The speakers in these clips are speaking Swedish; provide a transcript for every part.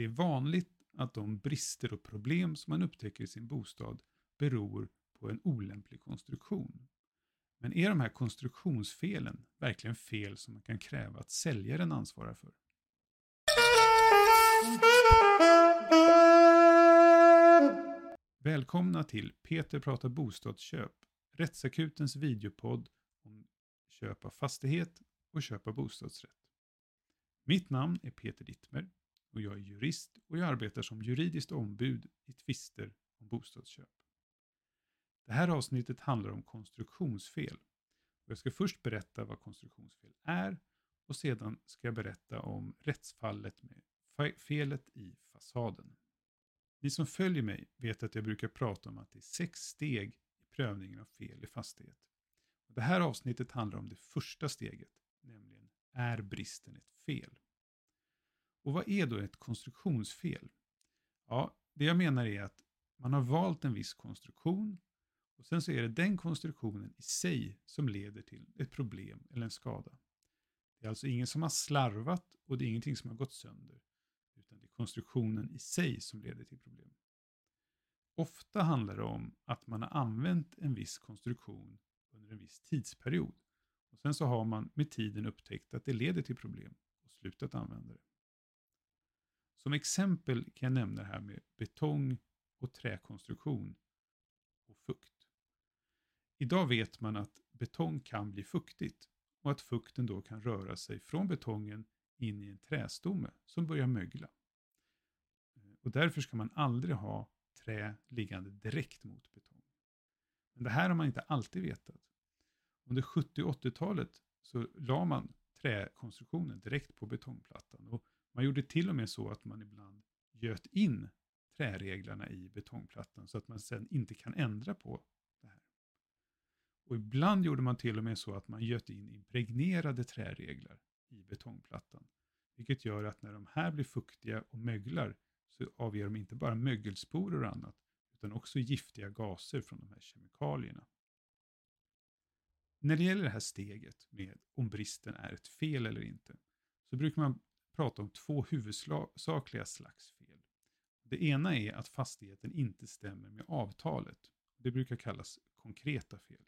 Det är vanligt att de brister och problem som man upptäcker i sin bostad beror på en olämplig konstruktion. Men är de här konstruktionsfelen verkligen fel som man kan kräva att säljaren ansvarar för? Välkomna till Peter pratar bostadsköp, Rättsakutens videopodd om köp av fastighet och köp av bostadsrätt. Mitt namn är Peter Dittmer och jag är jurist och jag arbetar som juridiskt ombud i tvister om bostadsköp. Det här avsnittet handlar om konstruktionsfel. Jag ska först berätta vad konstruktionsfel är och sedan ska jag berätta om rättsfallet med felet i fasaden. Ni som följer mig vet att jag brukar prata om att det är sex steg i prövningen av fel i fastighet. Det här avsnittet handlar om det första steget, nämligen är bristen ett fel? Och vad är då ett konstruktionsfel? Ja, det jag menar är att man har valt en viss konstruktion och sen så är det den konstruktionen i sig som leder till ett problem eller en skada. Det är alltså ingen som har slarvat och det är ingenting som har gått sönder. Utan det är konstruktionen i sig som leder till problem. Ofta handlar det om att man har använt en viss konstruktion under en viss tidsperiod. Och Sen så har man med tiden upptäckt att det leder till problem och slutat använda det. Som exempel kan jag nämna det här med betong och träkonstruktion och fukt. Idag vet man att betong kan bli fuktigt och att fukten då kan röra sig från betongen in i en trästomme som börjar mögla. Eh, och därför ska man aldrig ha trä liggande direkt mot betong. Men det här har man inte alltid vetat. Under 70 och 80-talet så la man träkonstruktionen direkt på betongplattan. Och man gjorde till och med så att man ibland göt in träreglarna i betongplattan så att man sen inte kan ändra på det här. Och ibland gjorde man till och med så att man göt in impregnerade träreglar i betongplattan. Vilket gör att när de här blir fuktiga och möglar så avger de inte bara mögelsporer och annat utan också giftiga gaser från de här kemikalierna. När det gäller det här steget med om bristen är ett fel eller inte så brukar man prata om två huvudsakliga slags fel. Det ena är att fastigheten inte stämmer med avtalet. Det brukar kallas konkreta fel.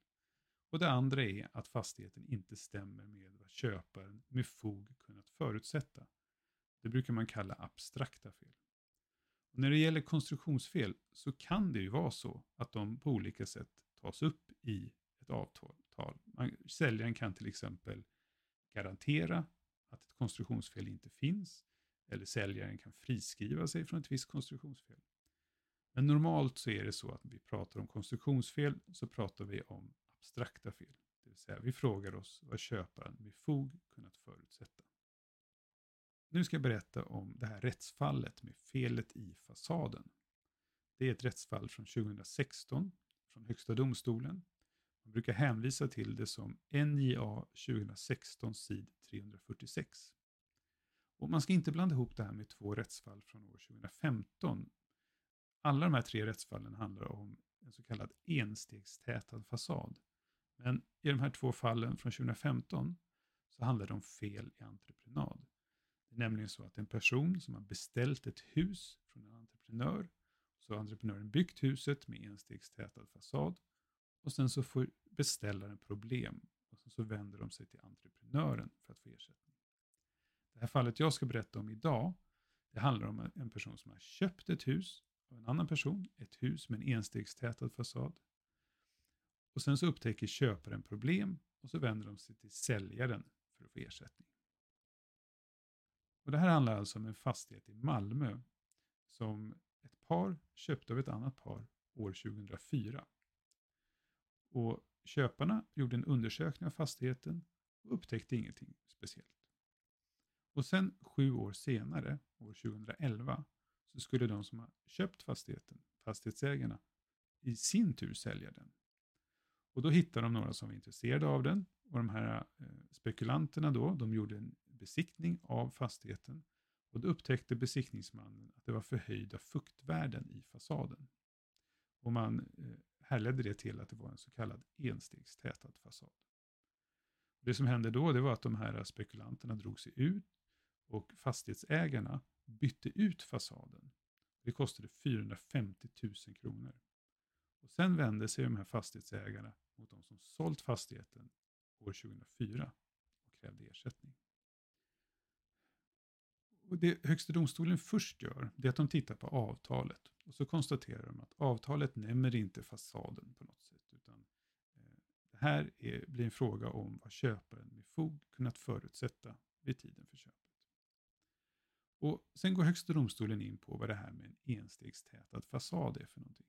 Och det andra är att fastigheten inte stämmer med vad köparen med fog kunnat förutsätta. Det brukar man kalla abstrakta fel. Och när det gäller konstruktionsfel så kan det ju vara så att de på olika sätt tas upp i ett avtal. Man, säljaren kan till exempel garantera att ett konstruktionsfel inte finns, eller säljaren kan friskriva sig från ett visst konstruktionsfel. Men normalt så är det så att när vi pratar om konstruktionsfel så pratar vi om abstrakta fel. Det vill säga vi frågar oss vad köparen med fog kunnat förutsätta. Nu ska jag berätta om det här rättsfallet med felet i fasaden. Det är ett rättsfall från 2016 från Högsta domstolen. Man brukar hänvisa till det som NJA 2016 sid 346. Och man ska inte blanda ihop det här med två rättsfall från år 2015. Alla de här tre rättsfallen handlar om en så kallad enstegstätad fasad. Men i de här två fallen från 2015 så handlar det om fel i entreprenad. Det är nämligen så att en person som har beställt ett hus från en entreprenör, så har entreprenören byggt huset med enstegstätad fasad och sen så får beställaren problem och sen så vänder de sig till entreprenören för att få ersättning. Det här fallet jag ska berätta om idag, det handlar om en person som har köpt ett hus av en annan person, ett hus med en enstegstätad fasad. Och sen så upptäcker köparen problem och så vänder de sig till säljaren för att få ersättning. Och Det här handlar alltså om en fastighet i Malmö som ett par köpte av ett annat par år 2004. Och Köparna gjorde en undersökning av fastigheten och upptäckte ingenting speciellt. Och sen sju år senare, år 2011, så skulle de som har köpt fastigheten, fastighetsägarna, i sin tur sälja den. Och då hittade de några som var intresserade av den och de här eh, spekulanterna då, de gjorde en besiktning av fastigheten och då upptäckte besiktningsmannen att det var förhöjda fuktvärden i fasaden. Och man eh, härledde det till att det var en så kallad enstegstätad fasad. Det som hände då det var att de här spekulanterna drog sig ut och fastighetsägarna bytte ut fasaden. Det kostade 450 000 kronor. Och sen vände sig de här fastighetsägarna mot de som sålt fastigheten år 2004 och krävde ersättning. Och det Högsta domstolen först gör, det är att de tittar på avtalet. Och så konstaterar de att avtalet nämner inte fasaden på något sätt. Utan eh, det här är, blir en fråga om vad köparen med fog kunnat förutsätta vid tiden för köpet. Och Sen går Högsta domstolen in på vad det här med en enstegstätad fasad är för någonting.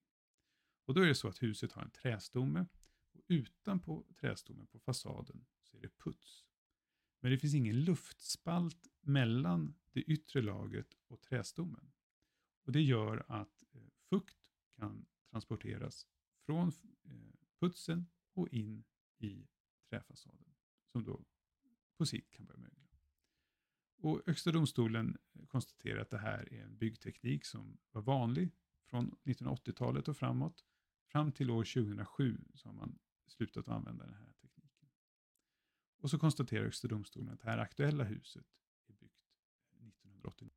Och då är det så att huset har en trästomme och utanpå trästommen på fasaden så är det puts. Men det finns ingen luftspalt mellan det yttre lagret och trästommen. Och det gör att eh, fukt kan transporteras från eh, putsen och in i träfasaden som då på sikt kan börja mögla. Och Högsta domstolen eh, konstaterar att det här är en byggteknik som var vanlig från 1980-talet och framåt. Fram till år 2007 så har man slutat använda den här tekniken. Och så konstaterar Högsta domstolen att det här aktuella huset 1989.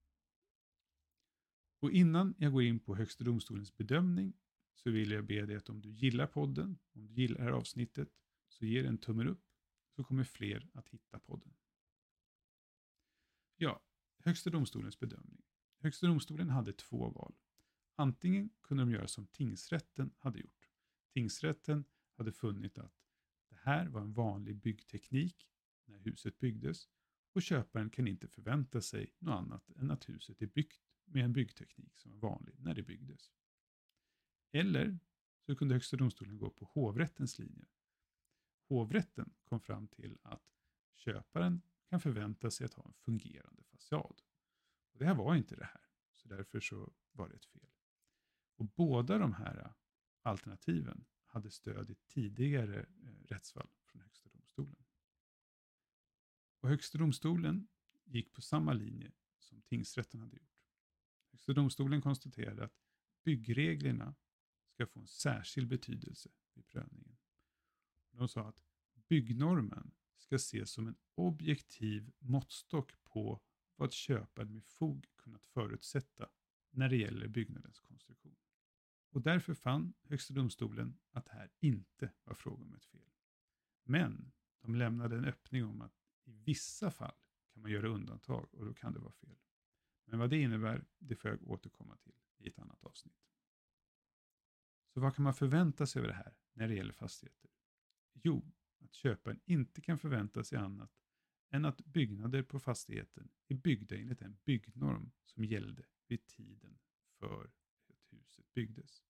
Och innan jag går in på Högsta domstolens bedömning så vill jag be dig att om du gillar podden, om du gillar det här avsnittet, så ge en tummen upp så kommer fler att hitta podden. Ja, Högsta domstolens bedömning. Högsta domstolen hade två val. Antingen kunde de göra som tingsrätten hade gjort. Tingsrätten hade funnit att det här var en vanlig byggteknik när huset byggdes och köparen kan inte förvänta sig något annat än att huset är byggt med en byggteknik som var vanlig när det byggdes. Eller så kunde Högsta domstolen gå på hovrättens linje. Hovrätten kom fram till att köparen kan förvänta sig att ha en fungerande fasad. Och det här var inte det här, så därför så var det ett fel. Och båda de här eh, alternativen hade stöd i tidigare eh, rättsfall från Högsta domstolen. Och Högsta domstolen gick på samma linje som tingsrätten hade gjort. Högsta domstolen konstaterade att byggreglerna ska få en särskild betydelse vid prövningen. De sa att byggnormen ska ses som en objektiv måttstock på vad köparen med fog kunnat förutsätta när det gäller byggnadens konstruktion. Och därför fann Högsta domstolen att det här inte var fråga om ett fel. Men de lämnade en öppning om att i vissa fall kan man göra undantag och då kan det vara fel. Men vad det innebär, det får jag återkomma till i ett annat avsnitt. Så vad kan man förvänta sig över det här när det gäller fastigheter? Jo, att köparen inte kan förvänta sig annat än att byggnader på fastigheten är byggda enligt den byggnorm som gällde vid tiden för att huset byggdes.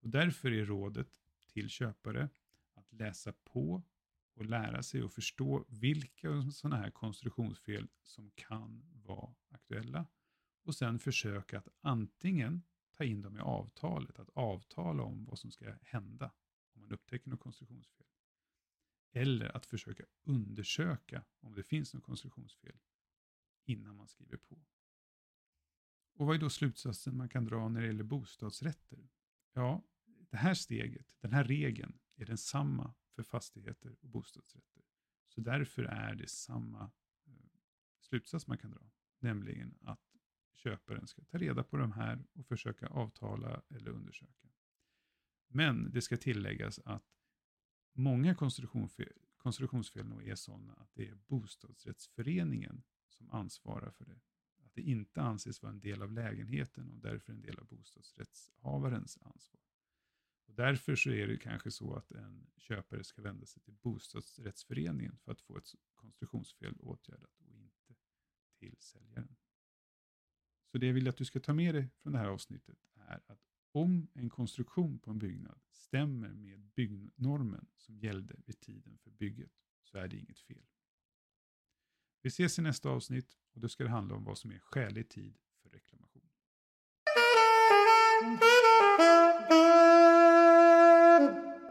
Och därför är rådet till köpare att läsa på och lära sig och förstå vilka sådana här konstruktionsfel som kan vara aktuella och sen försöka att antingen ta in dem i avtalet, att avtala om vad som ska hända om man upptäcker något konstruktionsfel. Eller att försöka undersöka om det finns något konstruktionsfel innan man skriver på. Och vad är då slutsatsen man kan dra när det gäller bostadsrätter? Ja, det här steget, den här regeln, är densamma för fastigheter och bostadsrätter. Så därför är det samma eh, slutsats man kan dra, nämligen att köparen ska ta reda på de här och försöka avtala eller undersöka. Men det ska tilläggas att många konstruktionsfel, konstruktionsfel nog är sådana att det är bostadsrättsföreningen som ansvarar för det. Att det inte anses vara en del av lägenheten och därför en del av bostadsrättshavarens ansvar. Och därför så är det kanske så att en köpare ska vända sig till bostadsrättsföreningen för att få ett konstruktionsfel åtgärdat och inte till säljaren. Så det jag vill att du ska ta med dig från det här avsnittet är att om en konstruktion på en byggnad stämmer med byggnormen som gällde vid tiden för bygget så är det inget fel. Vi ses i nästa avsnitt och då ska det handla om vad som är skälig tid för reklamation.